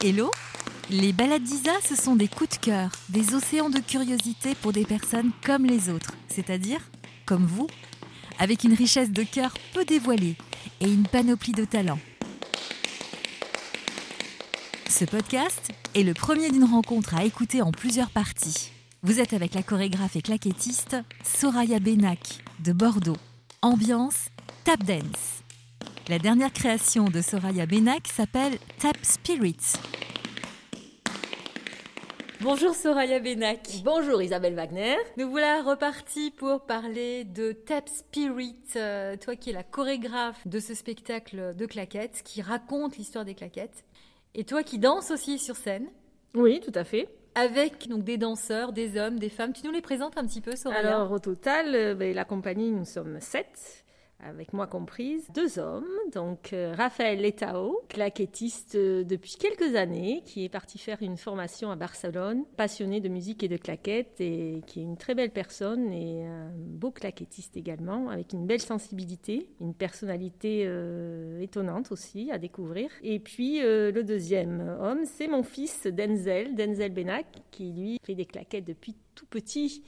Hello? Les balades d'Isa, ce sont des coups de cœur, des océans de curiosité pour des personnes comme les autres, c'est-à-dire comme vous, avec une richesse de cœur peu dévoilée et une panoplie de talents. Ce podcast est le premier d'une rencontre à écouter en plusieurs parties. Vous êtes avec la chorégraphe et claquettiste Soraya Benak de Bordeaux. Ambiance tap dance. La dernière création de Soraya Benak s'appelle Tap Spirit. Bonjour Soraya Benak. Bonjour Isabelle Wagner. Nous voilà repartis pour parler de Tap Spirit, euh, toi qui es la chorégraphe de ce spectacle de claquettes qui raconte l'histoire des claquettes. Et toi qui danses aussi sur scène. Oui, tout à fait. Avec donc des danseurs, des hommes, des femmes. Tu nous les présentes un petit peu, Soraya? Alors au total, euh, ben, la compagnie, nous sommes sept avec moi comprise, deux hommes, donc euh, Raphaël Letao, claquettiste euh, depuis quelques années, qui est parti faire une formation à Barcelone, passionné de musique et de claquettes, et qui est une très belle personne et un beau claquettiste également, avec une belle sensibilité, une personnalité euh, étonnante aussi à découvrir. Et puis le deuxième homme, c'est mon fils Denzel, Denzel Benak, qui lui fait des claquettes depuis tout petit.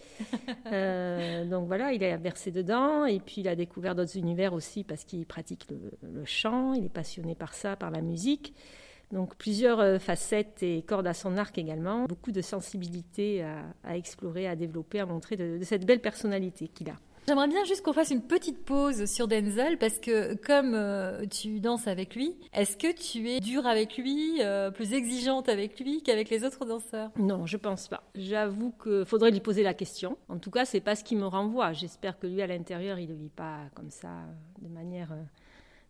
Euh, donc voilà, il a versé dedans et puis il a découvert d'autres univers aussi parce qu'il pratique le, chant, il est passionné par ça, par la musique. Donc plusieurs euh, facettes et cordes à son arc également, beaucoup de sensibilité à, explorer, à développer, à montrer de cette belle personnalité qu'il a. J'aimerais bien juste qu'on fasse une petite pause sur Denzel parce que comme euh, tu danses avec lui, est-ce que tu es dure avec lui, euh, plus exigeante avec lui qu'avec les autres danseurs? Non, je pense pas. J'avoue qu'il faudrait lui poser la question. En tout cas, c'est pas ce qui me renvoie. J'espère que lui à l'intérieur, il ne vit pas comme ça de manière euh,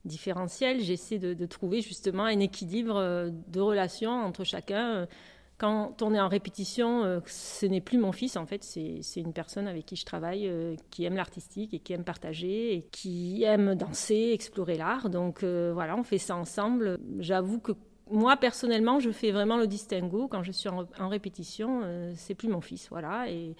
différentielle. J'essaie de, de, trouver justement un équilibre de relations entre chacun quand on est en répétition, euh, ce n'est plus mon fils en fait, c'est une personne avec qui je travaille, euh, qui aime l'artistique et qui aime partager et qui aime danser, explorer l'art. Donc euh, voilà, on fait ça ensemble. J'avoue que moi personnellement, je fais vraiment le distinguo quand je suis en, répétition. c'est plus mon fils, voilà. Et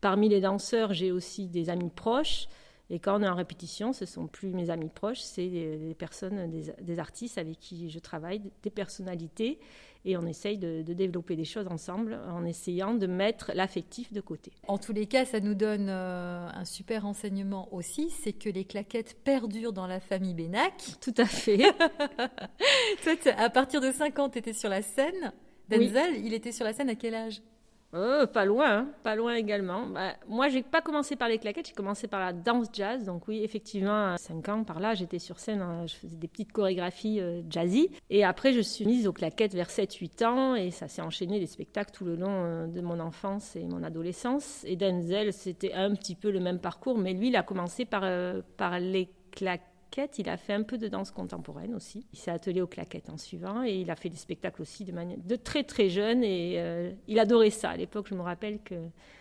parmi les danseurs, j'ai aussi des amis proches. Et quand on est en répétition, ce sont plus mes amis proches, c'est des, personnes, des, artistes avec qui je travaille, des personnalités, et on essaye de, développer des choses ensemble en essayant de mettre l'affectif de côté. En tous les cas, ça nous donne euh, un super enseignement aussi, c'est que les claquettes perdurent dans la famille Bénac. Tout à fait. Toi, à partir de 5 ans, tu étais sur la scène. Denzel, il était sur la scène à quel âge? Oh, pas loin, hein. pas loin également. Bah, moi, j'ai pas commencé par les claquettes, j'ai commencé par la danse jazz. Donc oui, effectivement, à 5 ans par là, j'étais sur scène, hein, je faisais des petites chorégraphies euh, jazzy. Et après, je suis mise aux claquettes vers 7-8 ans et ça s'est enchaîné des spectacles tout le long euh, de mon enfance et mon adolescence. Et Denzel, c'était un petit peu le même parcours, mais lui, il a commencé par, euh, par les claquettes il a fait un peu de danse contemporaine aussi. Il s'est attelé aux claquettes en suivant et il a fait des spectacles aussi de, manière, de très très jeune et euh, il adorait ça. À l'époque, je me rappelle que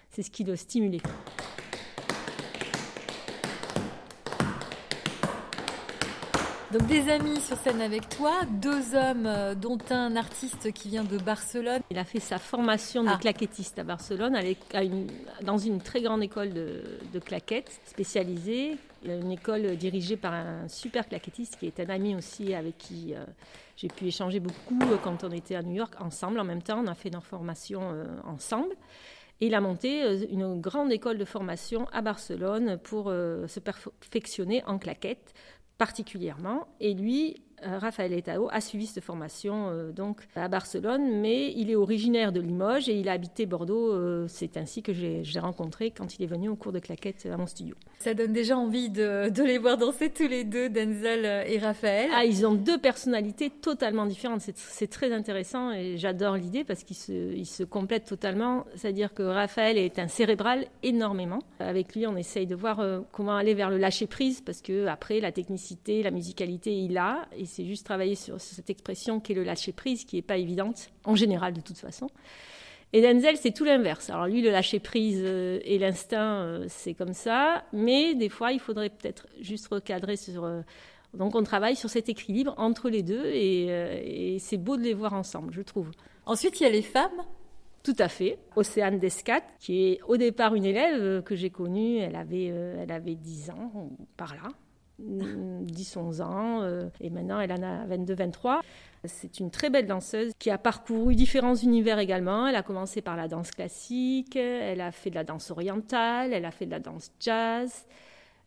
c'est ce qui le stimulait. Donc des amis sur scène avec toi, deux hommes, euh, dont un artiste qui vient de Barcelone. Il a fait sa formation de ah. claquettiste à Barcelone, dans une très grande école de, de claquettes spécialisée, une école dirigée par un super claquettiste qui est un ami aussi avec qui euh, j'ai pu échanger beaucoup euh, quand on était à New York ensemble. En même temps, on a fait nos formations ensemble. Et il a monté une grande école de formation à Barcelone pour se perfectionner en claquettes particulièrement. Et lui, euh, Raphaël Etao a suivi cette formation euh, donc à Barcelone, mais il est originaire de Limoges et il a habité Bordeaux. Euh, c'est ainsi que j'ai rencontré quand il est venu au cours de claquettes à mon studio. Ça donne déjà envie de, de, les voir danser tous les deux, Denzel et Raphaël. Ah, ils ont deux personnalités totalement différentes. C'est très intéressant et j'adore l'idée parce qu'ils se, ils se complètent totalement. C'est-à-dire que Raphaël est un cérébral énormément. Avec lui, on essaye de voir comment aller vers le lâcher prise parce que après la technicité, la musicalité, il a et c'est juste travailler sur, cette expression qui est le lâcher prise, qui n'est pas évidente, en général de toute façon. Et Denzel, c'est tout l'inverse. Alors lui, le lâcher prise euh, et l'instinct, euh, c'est comme ça, mais des fois, il faudrait peut-être juste recadrer sur. Euh, donc on travaille sur cet équilibre entre les deux et, c'est beau de les voir ensemble, je trouve. Ensuite, il y a les femmes. Tout à fait. Océane Descat, qui est au départ une élève que j'ai connue, elle avait, elle avait 10 ans, par là, 10-11 ans, euh, et maintenant elle en a 22-23. C'est une très belle danseuse qui a parcouru différents univers également. Elle a commencé par la danse classique, elle a fait de la danse orientale, elle a fait de la danse jazz.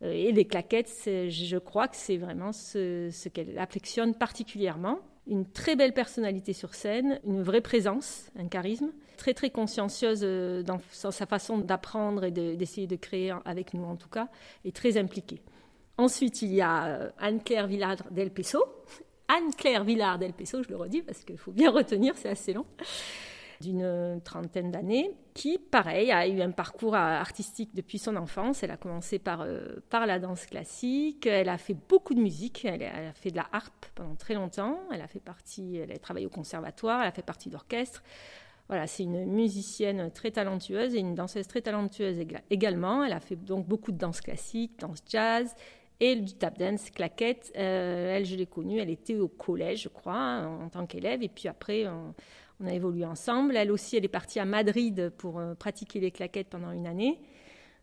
Euh, et les claquettes, je crois que c'est vraiment ce, ce qu'elle affectionne particulièrement. Une très belle personnalité sur scène, une vraie présence, un charisme, très très consciencieuse euh, dans sa façon d'apprendre et d'essayer de, de créer avec nous en tout cas, et très impliquée. Ensuite, il y a euh, Anne-Claire Villard del Peso. Anne-Claire Villard del Peso, je le redis parce qu'il faut bien retenir, c'est assez long, d'une trentaine d'années, qui, pareil, a eu un parcours artistique depuis son enfance. Elle a commencé par, euh, par la danse classique, elle a fait beaucoup de musique, elle a, fait de la harpe pendant très longtemps, elle a fait partie, elle a travaillé au conservatoire, elle a fait partie d'orchestre. Voilà, c'est une musicienne très talentueuse et une danseuse très talentueuse également. Elle a fait donc beaucoup de danse classique, danse jazz et du tap dance, claquette. Euh, elle, je l'ai connue, elle était au collège, je crois, hein, en tant qu'élève. Et puis après, on, a évolué ensemble. Elle aussi, elle est partie à Madrid pour euh, pratiquer les claquettes pendant une année.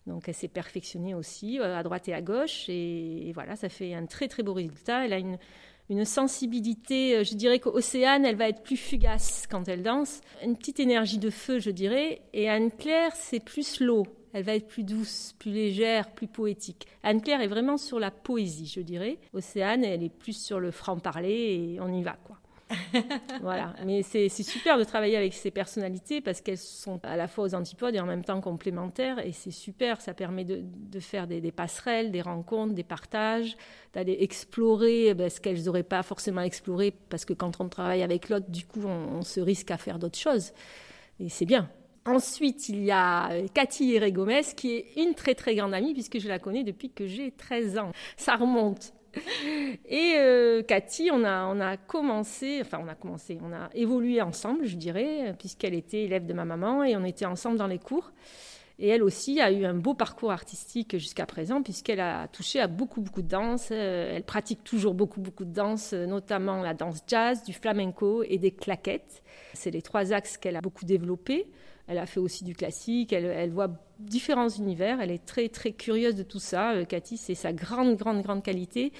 Donc elle s'est perfectionnée aussi, euh, à droite et à gauche. Et, voilà, ça fait un très très beau résultat. Elle a une, une sensibilité, je dirais qu'Océane, elle va être plus fugace quand elle danse. Une petite énergie de feu, je dirais. Et Anne-Claire, c'est plus l'eau elle va être plus douce, plus légère, plus poétique. Anne-Claire est vraiment sur la poésie, je dirais. Océane, elle est plus sur le franc-parler et on y va, quoi. voilà, mais c'est super de travailler avec ces personnalités parce qu'elles sont à la fois aux antipodes et en même temps complémentaires et c'est super, ça permet de, faire des, passerelles, des rencontres, des partages, d'aller explorer eh ben, ce qu'elles n'auraient pas forcément exploré parce que quand on travaille avec l'autre, du coup, on, on se risque à faire d'autres choses et c'est bien. Ensuite, il y a euh, Cathy Héré-Gomez, qui est une très très grande amie, puisque je la connais depuis que j'ai 13 ans. Ça remonte. Et euh, Cathy, on a, on a commencé, enfin on a commencé, on a évolué ensemble, je dirais, puisqu'elle était élève de ma maman et on était ensemble dans les cours. Et elle aussi a eu un beau parcours artistique jusqu'à présent, puisqu'elle a touché à beaucoup, beaucoup de danse. Euh, elle pratique toujours beaucoup, beaucoup de danse, notamment la danse jazz, du flamenco et des claquettes. C'est les trois axes qu'elle a beaucoup développés. Elle a fait aussi du classique, elle, voit différents univers, elle est très très curieuse de tout ça. Euh, Cathy, c'est sa grande grande grande qualité,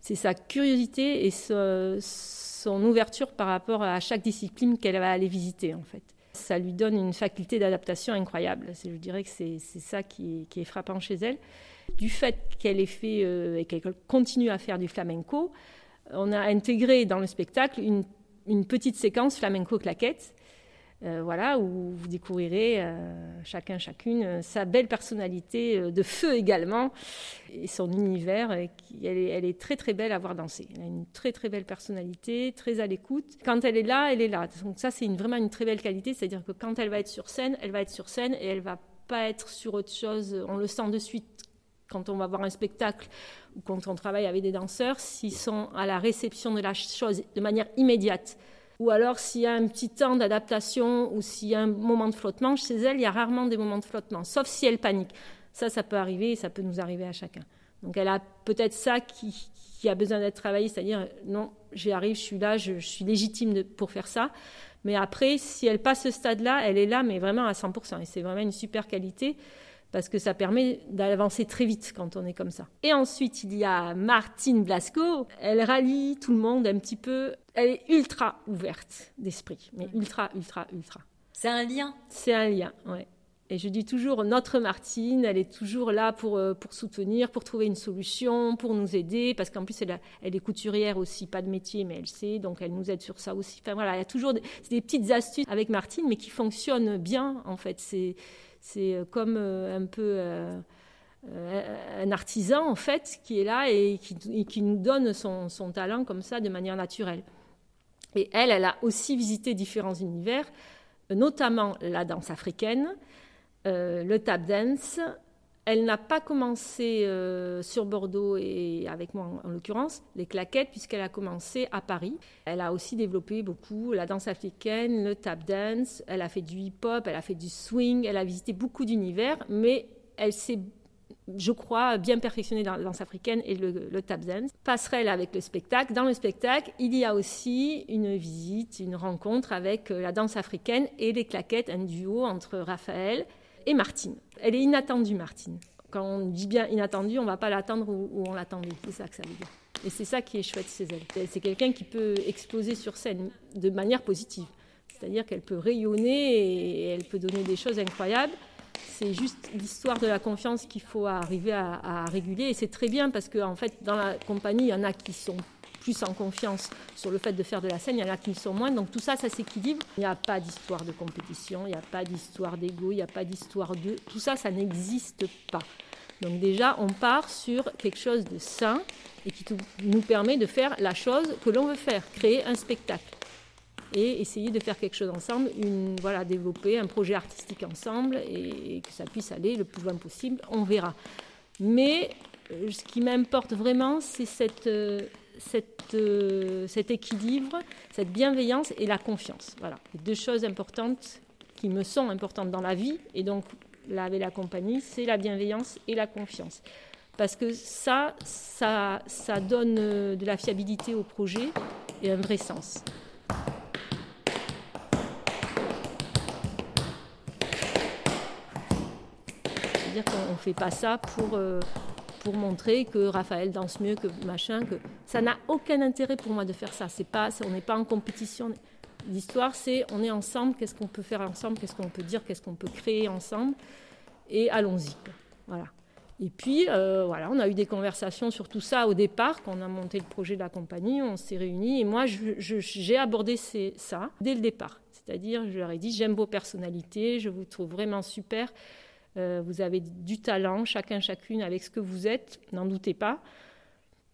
c'est sa curiosité et son ouverture par rapport à chaque discipline qu'elle va aller visiter en fait. Ça lui donne une faculté d'adaptation incroyable. Je dirais que c'est ça qui est, frappant chez elle. Du fait qu'elle ait fait euh, et qu'elle continue à faire du flamenco, on a intégré dans le spectacle une, une petite séquence flamenco claquette euh, voilà, où vous découvrirez euh, chacun, chacune euh, sa belle personnalité de feu également et son univers. elle, est, très très belle à voir danser. Elle a une très très belle personnalité, très à l'écoute. Quand elle est là, elle est là. Donc ça, c'est vraiment une très belle qualité. C'est-à-dire que quand elle va être sur scène, elle va être sur scène et elle va pas être sur autre chose. On le sent de suite quand on va voir un spectacle ou quand on travaille avec des danseurs, s'ils sont à la réception de la chose de manière immédiate ou alors, s'il y a un petit temps d'adaptation ou s'il y a un moment de flottement, chez elle, il y a rarement des moments de flottement, sauf si elle panique. Ça, ça peut arriver et ça peut nous arriver à chacun. Donc, elle a peut-être ça qui, a besoin d'être travaillé, c'est-à-dire, non, j'y arrive, je suis là, je, suis légitime pour faire ça. Mais après, si elle passe ce stade-là, elle est là, mais vraiment à 100%. Et c'est vraiment une super qualité parce que ça permet d'avancer très vite quand on est comme ça. Et ensuite, il y a Martine Blasco. Elle rallie tout le monde un petit peu. Elle est ultra ouverte d'esprit, mais ultra, ultra, ultra. C'est un lien. C'est un lien, ouais. Et je dis toujours, notre Martine, elle est toujours là pour, euh, pour soutenir, pour trouver une solution, pour nous aider, parce qu'en plus, elle, elle, est couturière aussi, pas de métier, mais elle sait, donc elle nous aide sur ça aussi. Enfin voilà, il y a toujours des, des petites astuces avec Martine, mais qui fonctionnent bien, en fait. C'est c'est euh, comme euh, un peu euh, un artisan, en fait, qui est là et qui, nous donne son, talent comme ça de manière naturelle. Et elle, elle a aussi visité différents univers, notamment la danse africaine, le tap dance, elle n'a pas commencé euh, sur Bordeaux et avec moi en, l'occurrence, les claquettes, puisqu'elle a commencé à Paris. Elle a aussi développé beaucoup la danse africaine, le tap dance, elle a fait du hip-hop, elle a fait du swing, elle a visité beaucoup d'univers, mais elle s'est je crois, bien perfectionnée dans la danse africaine et le, tap dance. Passerelle avec le spectacle. Dans le spectacle, il y a aussi une visite, une rencontre avec euh, la danse africaine et les claquettes, un duo entre Raphaël et Martine. Elle est inattendue, Martine. Quand on dit bien inattendu, on ne va pas l'attendre où, on l'attendait. C'est ça que ça veut dire. Et c'est ça qui est chouette chez elle. C'est quelqu'un qui peut exploser sur scène de manière positive. C'est-à-dire qu'elle peut rayonner et elle peut donner des choses incroyables. C'est juste l'histoire de la confiance qu'il faut arriver à, réguler. Et c'est très bien parce qu'en en fait, dans la compagnie, il y en a qui sont plus en confiance sur le fait de faire de la scène, il y en a qui sont moins. Donc tout ça, ça s'équilibre. Il n'y a pas d'histoire de compétition, il n'y a pas d'histoire d'ego, il n'y a pas d'histoire de... Tout ça, ça n'existe pas. Donc déjà, on part sur quelque chose de sain et qui nous permet de faire la chose que l'on veut faire, créer un spectacle et essayer de faire quelque chose ensemble, voilà, développer un projet artistique ensemble et, que ça puisse aller le plus loin possible. On verra. Mais euh, ce qui m'importe vraiment, c'est cette, euh, euh, cet équilibre, cette bienveillance et la confiance. Voilà, deux choses importantes qui me sont importantes dans la vie. Et donc, là, avec la compagnie, c'est la bienveillance et la confiance. Parce que ça, ça, donne de la fiabilité au projet et un vrai sens. qu'on ne fait pas ça pour, euh, pour montrer que Raphaël danse mieux que machin. Que... Ça n'a aucun intérêt pour moi de faire ça. C'est pas, on n'est pas en compétition. L'histoire, c'est on est ensemble, qu'est-ce qu'on peut faire ensemble, qu'est-ce qu'on peut dire, qu'est-ce qu'on peut créer ensemble, et allons-y. Voilà. Et puis, euh, voilà, on a eu des conversations sur tout ça au départ, quand on a monté le projet de la compagnie, on s'est réunis, et moi, j'ai abordé ça dès le départ. C'est-à-dire, je leur ai dit, j'aime vos personnalités, je vous trouve vraiment super, euh, vous avez du talent, chacun, chacune, avec ce que vous êtes, n'en doutez pas.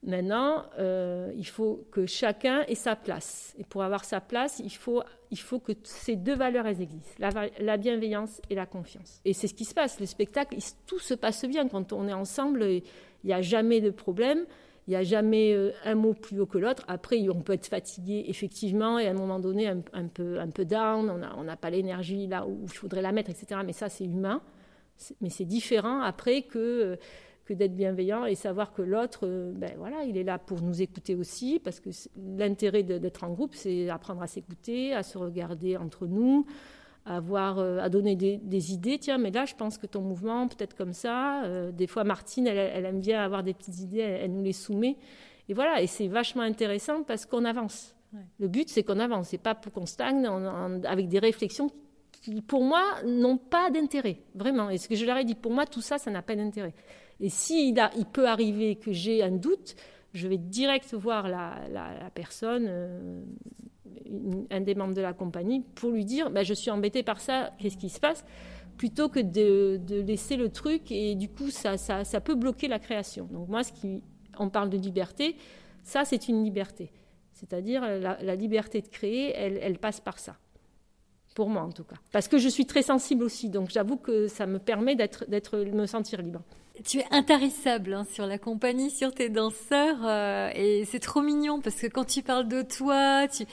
Maintenant, euh, il faut que chacun ait sa place. Et pour avoir sa place, il faut, il faut que ces deux valeurs existent, la, bienveillance et la confiance. Et c'est ce qui se passe. Le spectacle, tout se passe bien quand on est ensemble. Il n'y a jamais de problème. Il n'y a jamais euh, un mot plus haut que l'autre. Après, on peut être fatigué, effectivement, et à un moment donné, un, peu, un peu down. On n'a pas l'énergie là où il faudrait la mettre, etc. Mais ça, c'est humain. Mais c'est différent après que, euh, que d'être bienveillant et savoir que l'autre, euh, ben voilà, il est là pour nous écouter aussi, parce que l'intérêt d'être en groupe, c'est apprendre à s'écouter, à se regarder entre nous, à, avoir, euh, à donner des, idées. Tiens, mais là, je pense que ton mouvement, peut-être comme ça. des fois, Martine, elle, aime bien avoir des petites idées, elle, nous les soumet. Et voilà, et c'est vachement intéressant parce qu'on avance. Le but, c'est qu'on avance, c'est pas pour qu'on stagne avec des réflexions qui, pour moi, n'ont pas d'intérêt, vraiment. Et ce que je leur ai dit, pour moi, tout ça, ça n'a pas d'intérêt. Et s'il il peut arriver que j'ai un doute, je vais direct voir la, personne, euh, un des membres de la compagnie, pour lui dire bah, Je suis embêté par ça, qu'est-ce qui se passe? Plutôt que de, laisser le truc et du coup ça, peut bloquer la création. Donc moi, ce qui, on parle de liberté, ça c'est une liberté. C'est-à-dire la, liberté de créer, elle passe par ça pour moi en tout cas. Parce que je suis très sensible aussi, donc j'avoue que ça me permet d'être, d'être, me sentir libre. Tu es intarissable hein, sur la compagnie, sur tes danseurs, euh, et c'est trop mignon parce que quand tu parles de toi, tu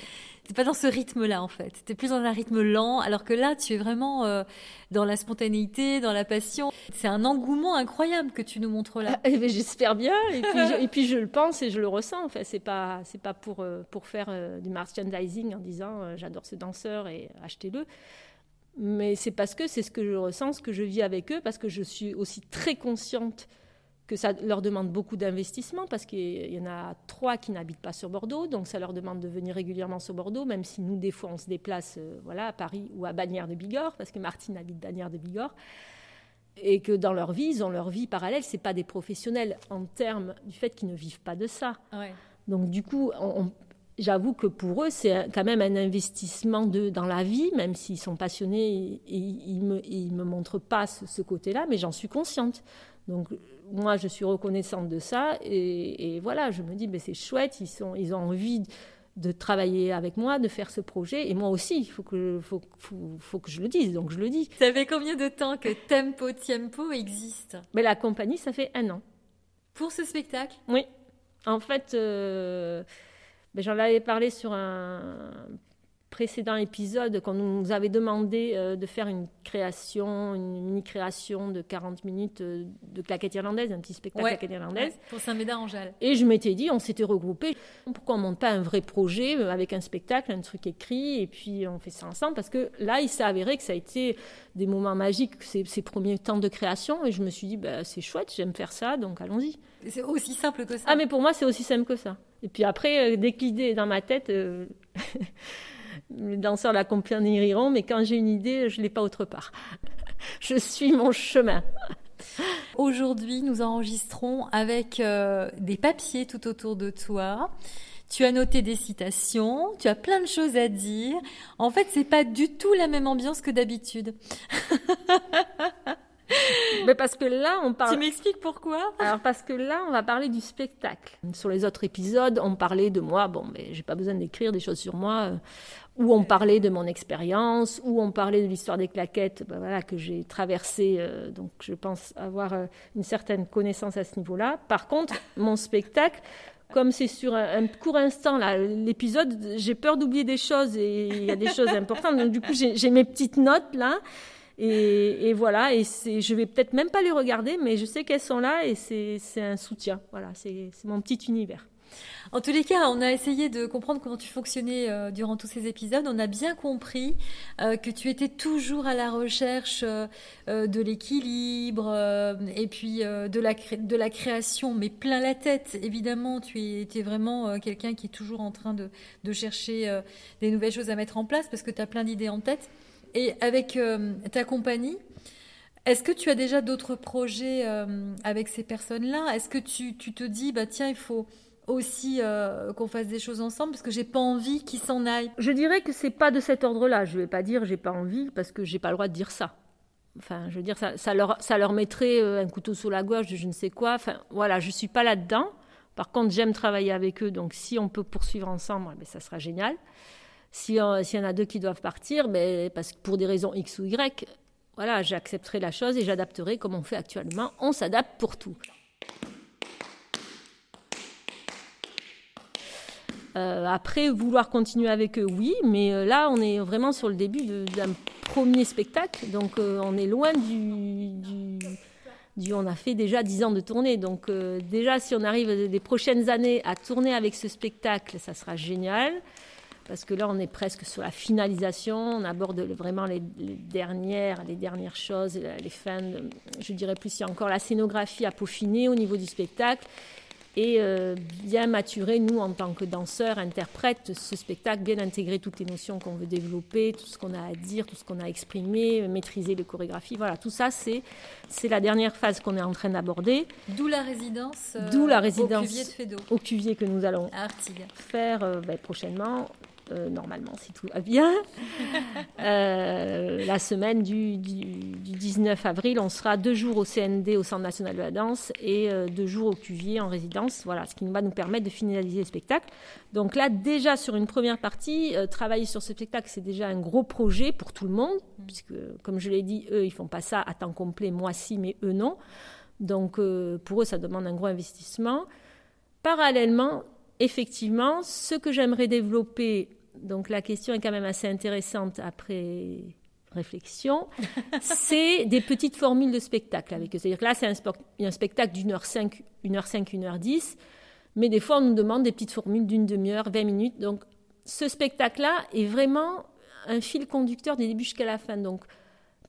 n'es pas dans ce rythme-là en fait. Tu es plus dans un rythme lent, alors que là, tu es vraiment euh, dans la spontanéité, dans la passion. C'est un engouement incroyable que tu nous montres là. Eh ben, j'espère bien, et puis, je, et puis, je, le pense et je le ressens. En fait, c'est pas c'est pas pour euh, pour faire du merchandising en disant j'adore ce danseur et achetez-le mais c'est parce que c'est ce que je ressens, ce que je vis avec eux, parce que je suis aussi très consciente que ça leur demande beaucoup d'investissement, parce qu'il y en a trois qui n'habitent pas sur Bordeaux, donc ça leur demande de venir régulièrement sur Bordeaux, même si nous, des fois, on se déplace euh, voilà, à Paris ou à Bagnères de Bigorre, parce que Martine habite Bagnères de Bigorre, et que dans leur vie, ils ont leur vie parallèle, ce pas des professionnels en termes du fait qu'ils ne vivent pas de ça. Donc du coup, j'avoue que pour eux, c'est quand même un investissement de, dans la vie, même s'ils sont passionnés et, ils ne me, me montrent pas ce, côté-là, mais j'en suis consciente. Donc moi, je suis reconnaissante de ça et, voilà, je me dis, mais c'est chouette, ils, sont, ils ont envie de travailler avec moi, de faire ce projet. Et moi aussi, il faut que, faut, faut, que je le dise, donc je le dis. Ça fait combien de temps que Tempo Tiempo existe? Mais La compagnie, ça fait un an. Pour ce spectacle? Oui. En fait, euh, J'en avais parlé sur un précédent épisode, quand on nous avait demandé euh, de faire une création, une mini-création de 40 minutes euh, de claquette irlandaise, un petit spectacle Ouais. claquette irlandaise. Pour Saint-Médard-Angèle. Et je m'étais dit, on s'était regroupés, pourquoi on monte pas un vrai projet euh, avec un spectacle, un truc écrit, et puis on fait ça ensemble? Parce que là, il s'est avéré que ça a été des moments magiques, ces, ces premiers temps de création, et je me suis dit, bah, c'est chouette, j'aime faire ça, donc allons-y. C'est aussi simple que ça. Ah, mais pour moi, c'est aussi simple que ça. Et puis après, dès que l'idée est dans ma tête, euh, les danseurs de la compagnie riront, mais quand j'ai une idée, je ne l'ai pas autre part. je suis mon chemin. Aujourd'hui, nous enregistrons avec euh, des papiers tout autour de toi. Tu as noté des citations, tu as plein de choses à dire. En fait, c'est pas du tout la même ambiance que d'habitude. Mais parce que là, on parle. Tu m'expliques pourquoi? Alors parce que là, on va parler du spectacle. Sur les autres épisodes, on parlait de moi. Bon, mais j'ai pas besoin d'écrire des choses sur moi. Où on parlait de mon expérience, où on parlait de l'histoire des claquettes, ben voilà, que j'ai traversé. euh, donc, je pense avoir euh, une certaine connaissance à ce niveau-là. Par contre, mon spectacle, comme c'est sur un, court instant, l'épisode, j'ai peur d'oublier des choses et il y a des choses importantes. Donc, du coup, j'ai mes petites notes là. Et, et voilà, et je vais peut-être même pas les regarder, mais je sais qu'elles sont là et c'est, un soutien. Voilà, c'est mon petit univers. En tous les cas, on a essayé de comprendre comment tu fonctionnais euh, durant tous ces épisodes. On a bien compris euh, que tu étais toujours à la recherche euh, de l'équilibre et puis de, la de la création, mais plein la tête. Évidemment, tu étais vraiment quelqu'un qui est toujours en train de, de chercher des nouvelles choses à mettre en place parce que tu as plein d'idées en tête. Et avec ta compagnie, est-ce que tu as déjà d'autres projets avec ces personnes-là? Est-ce que tu, tu te dis, bah tiens, il faut aussi euh, qu'on fasse des choses ensemble parce que j'ai pas envie qu'ils s'en aillent. Je dirais que c'est pas de cet ordre-là. Je vais pas dire j'ai pas envie parce que j'ai pas le droit de dire ça. Enfin, je veux dire, ça, leur, ça leur mettrait euh, un couteau sous la de je ne sais quoi. Enfin, voilà, je suis pas là-dedans. Par contre, j'aime travailler avec eux, donc si on peut poursuivre ensemble, ben, ça sera génial. Si euh, s'il y en a deux qui doivent partir, ben, parce pour des raisons X ou Y, voilà, j'accepterai la chose et j'adapterai comme on fait actuellement. On s'adapte pour tout. Euh, après, vouloir continuer avec eux, oui, mais euh, là, on est vraiment sur le début d'un premier spectacle, donc euh, on est loin du, On a fait déjà 10 ans de tournée, donc déjà, si on arrive des prochaines années à tourner avec ce spectacle, ça sera génial, parce que là, on est presque sur la finalisation, on aborde vraiment les, dernières, les dernières choses, les, fins, je dirais plus, il y a encore la scénographie à peaufiner au niveau du spectacle et euh, bien maturer, nous, en tant que danseurs, interprètes, ce spectacle, bien intégrer toutes les notions qu'on veut développer, tout ce qu'on a à dire, tout ce qu'on a exprimé, maîtriser les chorégraphies. Voilà, tout ça, c'est, c'est la dernière phase qu'on est en train d'aborder, D'où la résidence. euh, D'où la Au résidence. Cuvier de au cuvier que nous allons à faire euh, ben, prochainement, euh, normalement, si tout va bien. Euh, la semaine du, du- du 19 avril, on sera deux jours au CND, au Centre national de la danse, et euh, deux jours au Cuvier en résidence. Voilà, ce qui va nous permettre de finaliser le spectacle. Donc là, déjà sur une première partie, travailler sur ce spectacle, c'est déjà un gros projet pour tout le monde, puisque, comme je l'ai dit, eux, ils font pas ça à temps complet, moi si, mais eux non. Donc pour eux, ça demande un gros investissement. Parallèlement, effectivement, ce que j'aimerais développer, donc la question est quand même assez intéressante après réflexion, c'est des petites formules de spectacle avec eux. C'est-à-dire que là, c'est un, un spectacle d'une heure cinq, une heure cinq, une heure dix, mais des fois, on nous demande des petites formules d'une demi-heure, 20 minutes. Donc, ce spectacle-là est vraiment un fil conducteur des débuts jusqu'à la fin. Donc,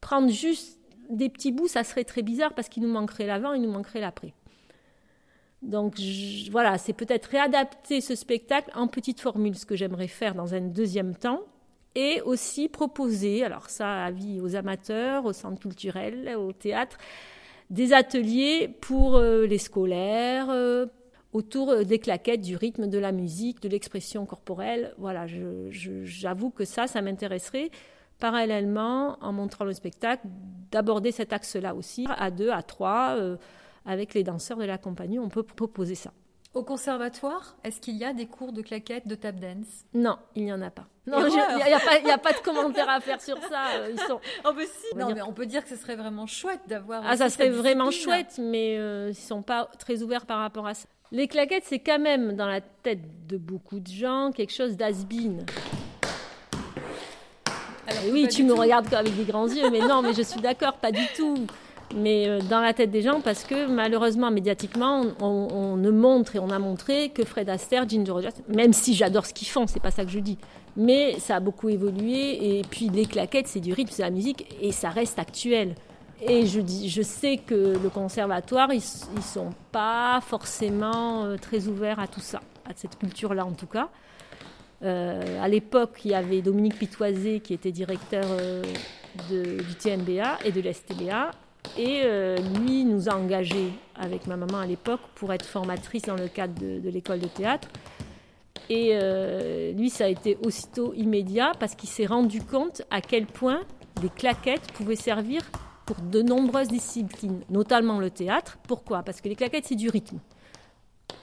prendre juste des petits bouts, ça serait très bizarre parce qu'il nous manquerait l'avant, il nous manquerait l'après. Donc voilà, c'est peut-être réadapter ce spectacle en petites formules, ce que j'aimerais faire dans un deuxième temps, et aussi proposer, alors ça avis aux amateurs, au centre culturel, au théâtre, des ateliers pour euh, les scolaires, euh, autour euh, des claquettes, du rythme, de la musique, de l'expression corporelle. Voilà, j'avoue que ça, ça m'intéresserait parallèlement, en montrant le spectacle, d'aborder cet axe-là aussi, à deux, à trois, avec les danseurs de la compagnie, on peut proposer ça. Au conservatoire, est-ce qu'il y a des cours de claquettes, de tap dance? Non, il n'y en a pas. Non, il n'y a, a pas de commentaire à faire sur ça. euh, Ils sont... Oh, bah si On Non, dire- mais on peut dire que ce serait vraiment chouette d'avoir. Ah, ça serait vraiment chouette, mais euh, ils ne sont pas très ouverts par rapport à ça. Les claquettes, c'est quand même dans la tête de beaucoup de gens quelque chose d'as-been. oui, tu me regardes avec des grands yeux, mais non, mais je suis d'accord, pas du tout. Mais euh, dans la tête des gens, parce que malheureusement, médiatiquement, on, ne montre et on a montré que Fred Astaire, Ginger Rogers, même si j'adore ce qu'ils font, c'est pas ça que je dis. Mais ça a beaucoup évolué, et puis les claquettes, c'est du rythme, c'est la musique, et ça reste actuel. Et je, dis, je sais que le conservatoire, ils ne sont pas forcément euh, très ouverts à tout ça, à cette culture-là en tout cas. Euh, à l'époque, il y avait Dominique Pitoisé qui était directeur euh, du TNBA et de l'STBA. Et lui nous a engagés avec ma maman à l'époque pour être formatrice dans le cadre de, l'école de théâtre. Et lui, ça a été aussitôt immédiat parce qu'il s'est rendu compte à quel point les claquettes pouvaient servir pour de nombreuses disciplines, notamment le théâtre. Pourquoi? Parce que les claquettes, c'est du rythme.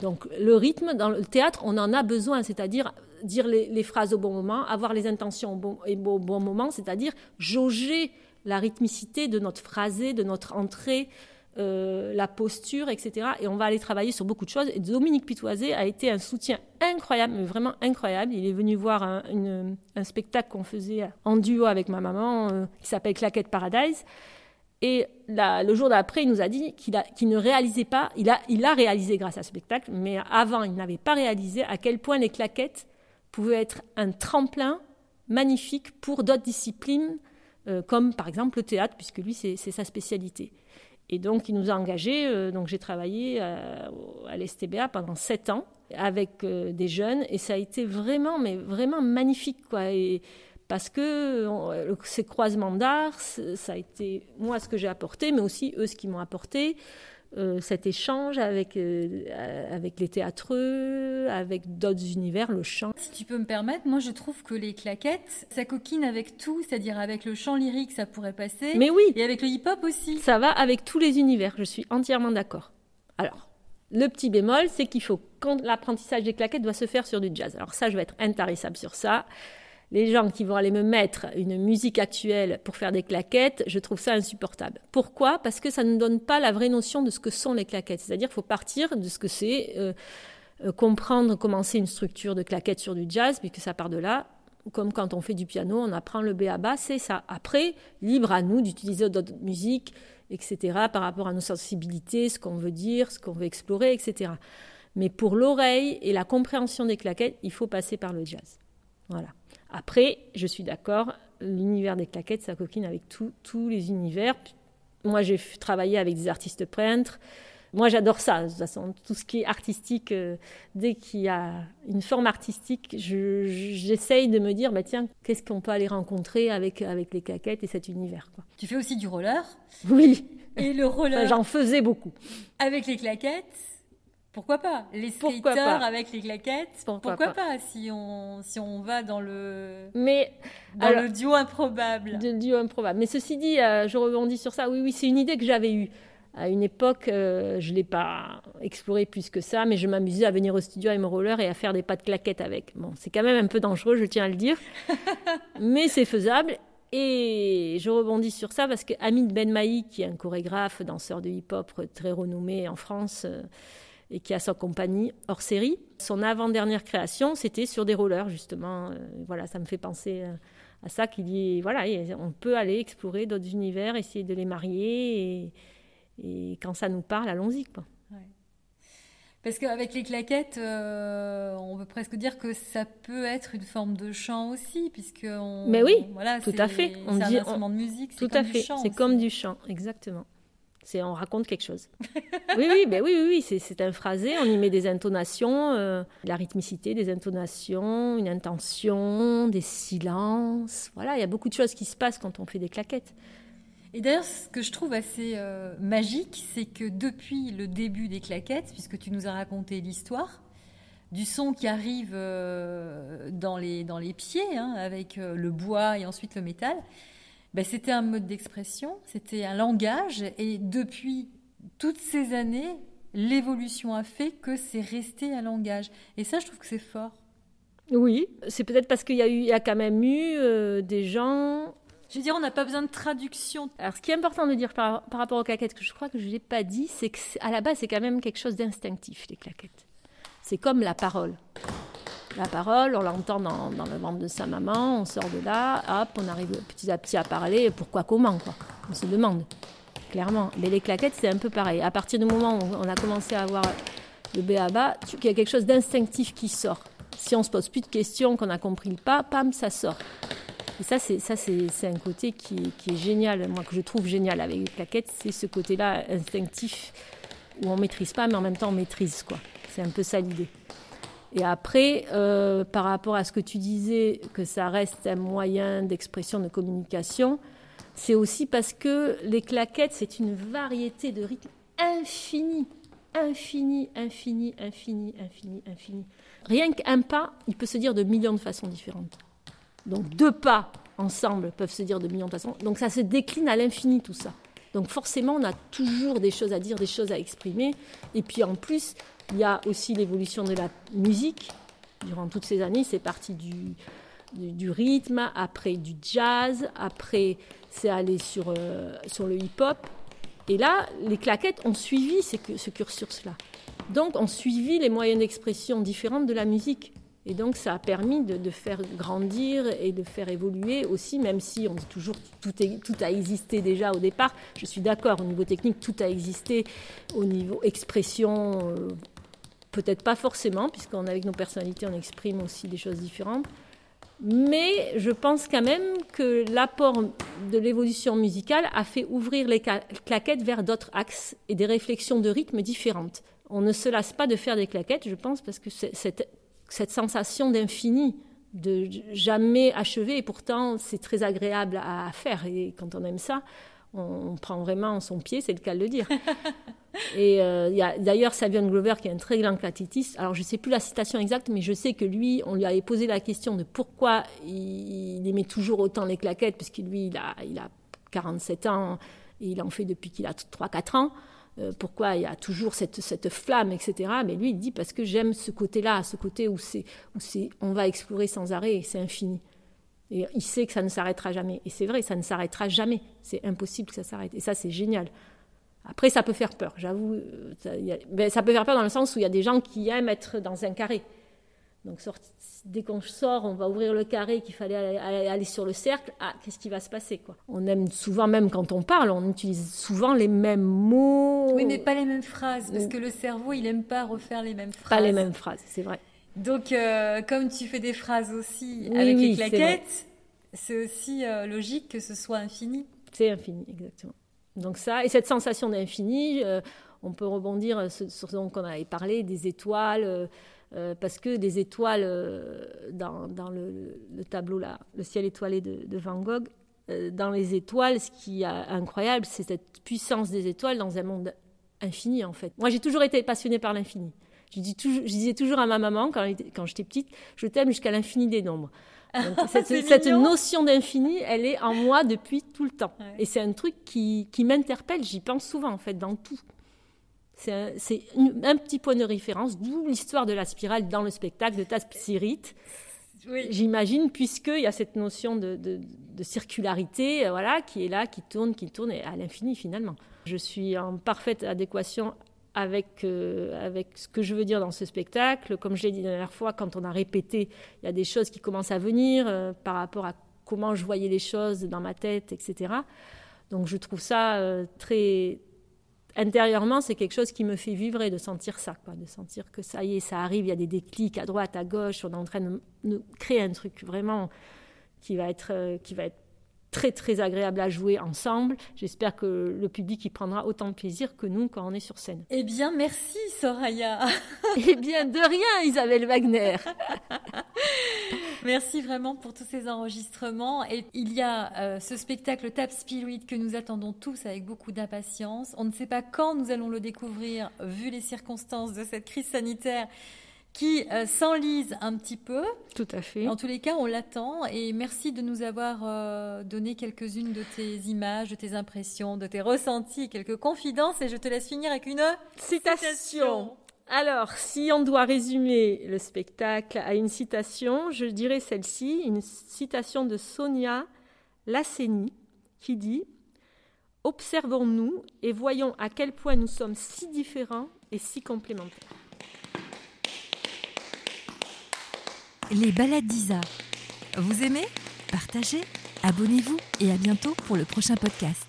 Donc le rythme, dans le théâtre, on en a besoin, c'est-à-dire dire les, phrases au bon moment, avoir les intentions au bon moment, c'est-à-dire jauger la rythmicité de notre phrasé, de notre entrée, euh, la posture, etc. Et on va aller travailler sur beaucoup de choses. Dominique Pitoisé a été un soutien incroyable, mais vraiment incroyable. Il est venu voir un, spectacle qu'on faisait en duo avec ma maman, euh, qui s'appelle Claquette Paradise. Et le jour d'après, il nous a dit qu'il ne réalisait pas, il a, il a réalisé grâce à ce spectacle, mais avant, il n'avait pas réalisé à quel point les claquettes pouvaient être un tremplin magnifique pour d'autres disciplines, euh, comme par exemple le théâtre, puisque lui, c'est sa spécialité. Et donc, il nous a engagés. Euh, donc, j'ai travaillé à, à l'STBA pendant sept ans avec euh, des jeunes, et ça a été vraiment, mais vraiment magnifique, quoi. Parce que ces croisements d'art, ça a été moi ce que j'ai apporté, mais aussi eux ce qu'ils m'ont apporté. Euh, cet échange avec, euh, avec les théâtreux, avec d'autres univers, le chant. Si tu peux me permettre, moi je trouve que les claquettes, ça coquine avec tout, c'est-à-dire avec le chant lyrique, ça pourrait passer. Mais oui. Et avec le hip-hop aussi. Ça va avec tous les univers, je suis entièrement d'accord. Alors, le petit bémol, c'est qu'il faut, quand l'apprentissage des claquettes doit se faire sur du jazz. Alors ça, je vais être intarissable sur ça les gens qui vont aller me mettre une musique actuelle pour faire des claquettes, je trouve ça insupportable. Pourquoi? Parce que ça ne donne pas la vraie notion de ce que sont les claquettes. C'est-à-dire qu'il faut partir de ce que c'est, euh, euh, comprendre comment c'est une structure de claquettes sur du jazz, puisque ça part de là. Comme quand on fait du piano, on apprend le B à bas, c'est ça. Après, libre à nous d'utiliser d'autres musiques, etc., par rapport à nos sensibilités, ce qu'on veut dire, ce qu'on veut explorer, etc. Mais pour l'oreille et la compréhension des claquettes, il faut passer par le jazz. Voilà. Après, je suis d'accord, l'univers des claquettes, ça coquine avec tous les univers. Moi, j'ai travaillé avec des artistes peintres. Moi, j'adore ça. De toute façon, tout ce qui est artistique, euh, dès qu'il y a une forme artistique, j'essaye de me dire, bah, tiens, qu'est-ce qu'on peut aller rencontrer avec, avec les claquettes et cet univers. Quoi. Tu fais aussi du roller Oui. Et le roller J'en faisais beaucoup. Avec les claquettes pourquoi pas? Les skaters avec les claquettes? Pourquoi, pas, si on si on va dans le mais dans le duo improbable Le duo improbable. Mais ceci dit, euh, je rebondis sur ça. Oui, oui, c'est une idée que j'avais eue. À une époque, euh, je ne l'ai pas exploré plus que ça, mais je m'amusais à venir au studio avec mon roller et à faire des pas de claquettes avec. Bon, c'est quand même un peu dangereux, je tiens à le dire, mais c'est faisable. Et je rebondis sur ça parce que Hamid Benmaï, qui est un chorégraphe, danseur de hip-hop très renommé en France, euh, et qui a sa compagnie hors série. Son avant-dernière création, c'était sur des rollers, justement. Euh, voilà, ça me fait penser euh, à ça, qu'il dit, voilà, on peut aller explorer d'autres univers, essayer de les marier, et, quand ça nous parle, allons-y, quoi. Parce qu'avec les claquettes, euh, on peut presque dire que ça peut être une forme de chant aussi, puisque on, Mais oui, voilà, tout à fait. On dit un instrument de musique, tout à fait. C'est comme du chant, exactement. C'est on raconte quelque chose. oui, oui, ben oui, oui, oui c'est un phrasé. On y met des intonations, euh, la rythmicité, des intonations, une intention, des silences. Voilà, il y a beaucoup de choses qui se passent quand on fait des claquettes. Et d'ailleurs, ce que je trouve assez euh, magique, c'est que depuis le début des claquettes, puisque tu nous as raconté l'histoire, du son qui arrive euh, dans, les, dans les pieds, hein, avec le bois et ensuite le métal, ben, c'était un mode d'expression, c'était un langage, et depuis toutes ces années, l'évolution a fait que c'est resté un langage. Et ça, je trouve que c'est fort. Oui, c'est peut-être parce qu'il y, a eu, il y a quand même eu euh, des gens. Je veux dire, on n'a pas besoin de traduction. Alors, ce qui est important de dire par, par rapport aux claquettes, que je crois que je ne l'ai pas dit, c'est qu'à la base, c'est quand même quelque chose d'instinctif, les claquettes. C'est comme la parole. La parole, on l'entend dans, le ventre de sa maman, on sort de là, hop, on arrive petit à petit à parler, pourquoi, comment, quoi. On se demande, clairement. Mais les claquettes, c'est un peu pareil. À partir du moment où on a commencé à avoir le béaba, il y a quelque chose d'instinctif qui sort. Si on se pose plus de questions, qu'on a compris le pas, pam, ça sort. Et ça, c'est un côté qui, qui, est génial, moi que je trouve génial avec les claquettes, c'est ce côté-là instinctif où on maîtrise pas, mais en même temps on maîtrise quoi. C'est un peu ça l'idée. Et après, euh, par rapport à ce que tu disais, que ça reste un moyen d'expression, de communication, c'est aussi parce que les claquettes, c'est une variété de rythmes infinie, infini, infini, infini, infini, infini. Rien qu'un pas, il peut se dire de millions de façons différentes. Donc deux pas ensemble peuvent se dire de millions de façons. Donc ça se décline à l'infini tout ça. Donc forcément, on a toujours des choses à dire, des choses à exprimer. Et puis en plus, il y a aussi l'évolution de la musique. Durant toutes ces années, c'est parti du, du, rythme, après du jazz, après c'est allé sur, euh, sur le hip-hop. Et là, les claquettes ont suivi ce, cursus-là. Donc, ont suivi les moyens d'expression différents de la musique. Et donc, ça a permis de, faire grandir et de faire évoluer aussi, même si on dit toujours tout, tout a existé déjà au départ. Je suis d'accord, au niveau technique, tout a existé. Au niveau expression, euh, peut-être pas forcément, puisqu'avec nos personnalités, on exprime aussi des choses différentes. Mais je pense quand même que l'apport de l'évolution musicale a fait ouvrir les claquettes vers d'autres axes et des réflexions de rythme différentes. On ne se lasse pas de faire des claquettes, je pense, parce que cette cette sensation d'infini, de jamais achevé, et pourtant c'est très agréable à faire. Et quand on aime ça, on, prend vraiment son pied, c'est le cas de le dire. et euh, y a d'ailleurs Savion Glover qui est un très grand claquettiste. Alors je ne sais plus la citation exacte, mais je sais que lui, on lui avait posé la question de pourquoi il, aimait toujours autant les claquettes, puisque lui, il a, il a 47 ans et il en fait depuis qu'il a 3-4 ans. Euh, pourquoi il y a toujours cette, cette, flamme, etc. Mais lui, il dit parce que j'aime ce côté-là, ce côté où, c'est, où c'est, on va explorer sans arrêt c'est infini. Et il sait que ça ne s'arrêtera jamais. Et c'est vrai, ça ne s'arrêtera jamais. C'est impossible que ça s'arrête. Et ça, c'est génial. Après, ça peut faire peur, j'avoue. Euh, ça, ben, ça peut faire peur dans le sens où il y a des gens qui aiment être dans un carré. Donc dès qu'on sort, on va ouvrir le carré qu'il fallait aller, sur le cercle. Ah, qu'est-ce qui va se passer quoi? On aime souvent, même quand on parle, on utilise souvent les mêmes mots. Oui, mais pas les mêmes phrases, parce que le cerveau, il aime pas refaire les mêmes phrases. Pas les mêmes phrases, c'est vrai. Donc, euh, comme tu fais des phrases aussi avec les claquettes, c'est aussi euh, logique que ce soit infini. C'est infini, exactement. Donc ça, et cette sensation d'infini, euh, on peut rebondir sur ce dont on avait parlé, des étoiles parce que des étoiles dans, le, tableau là, le ciel étoilé de, Van Gogh, dans les étoiles, ce qui est incroyable, c'est cette puissance des étoiles dans un monde infini en fait. Moi, j'ai toujours été passionnée par l'infini. Je, je, disais toujours à ma maman quand, quand j'étais petite, je t'aime jusqu'à l'infini des nombres. cette, notion d'infini, elle est en moi depuis tout le temps. Et c'est un truc qui, qui m'interpelle, j'y pense souvent en fait, dans tout. C'est un, petit point de référence, d'où l'histoire de la spirale dans le spectacle de Taspirit. Oui. J'imagine, puisqu'il y a cette notion de, circularité euh, voilà, qui est là, qui tourne, qui tourne, à l'infini finalement. Je suis en parfaite adéquation avec, euh, avec ce que je veux dire dans ce spectacle. Comme je l'ai dit la dernière fois, quand on a répété, il y a des choses qui commencent à venir euh, par rapport à comment je voyais les choses dans ma tête, etc. Donc je trouve ça très, intérieurement, c'est quelque chose qui me fait vivre de sentir ça, quoi, de sentir que ça y est, ça arrive, il y a des déclics à droite, à gauche, on est en train de, créer un truc vraiment qui va être, euh, qui va être très très agréable à jouer ensemble. J'espère que le public y prendra autant de plaisir que nous quand on est sur scène. Eh bien, merci Soraya. eh bien, de rien Isabelle Wagner. merci vraiment pour tous ces enregistrements. Et il y a euh, ce spectacle Tap Spirit que nous attendons tous avec beaucoup d'impatience. On ne sait pas quand nous allons le découvrir vu les circonstances de cette crise sanitaire qui euh, s'enlise un petit peu. Tout à fait. En tous les cas, on l'attend et merci de nous avoir euh, donné quelques-unes de tes images, de tes impressions, de tes ressentis, quelques confidences et je te laisse finir avec une citation. Alors, si on doit résumer le spectacle à une citation, je dirais celle-ci, une citation de Sonia Lasseni qui dit Observons-nous et voyons à quel point nous sommes si différents et si complémentaires. Les balades d'Isa. Vous aimez? Partagez, abonnez-vous et à bientôt pour le prochain podcast.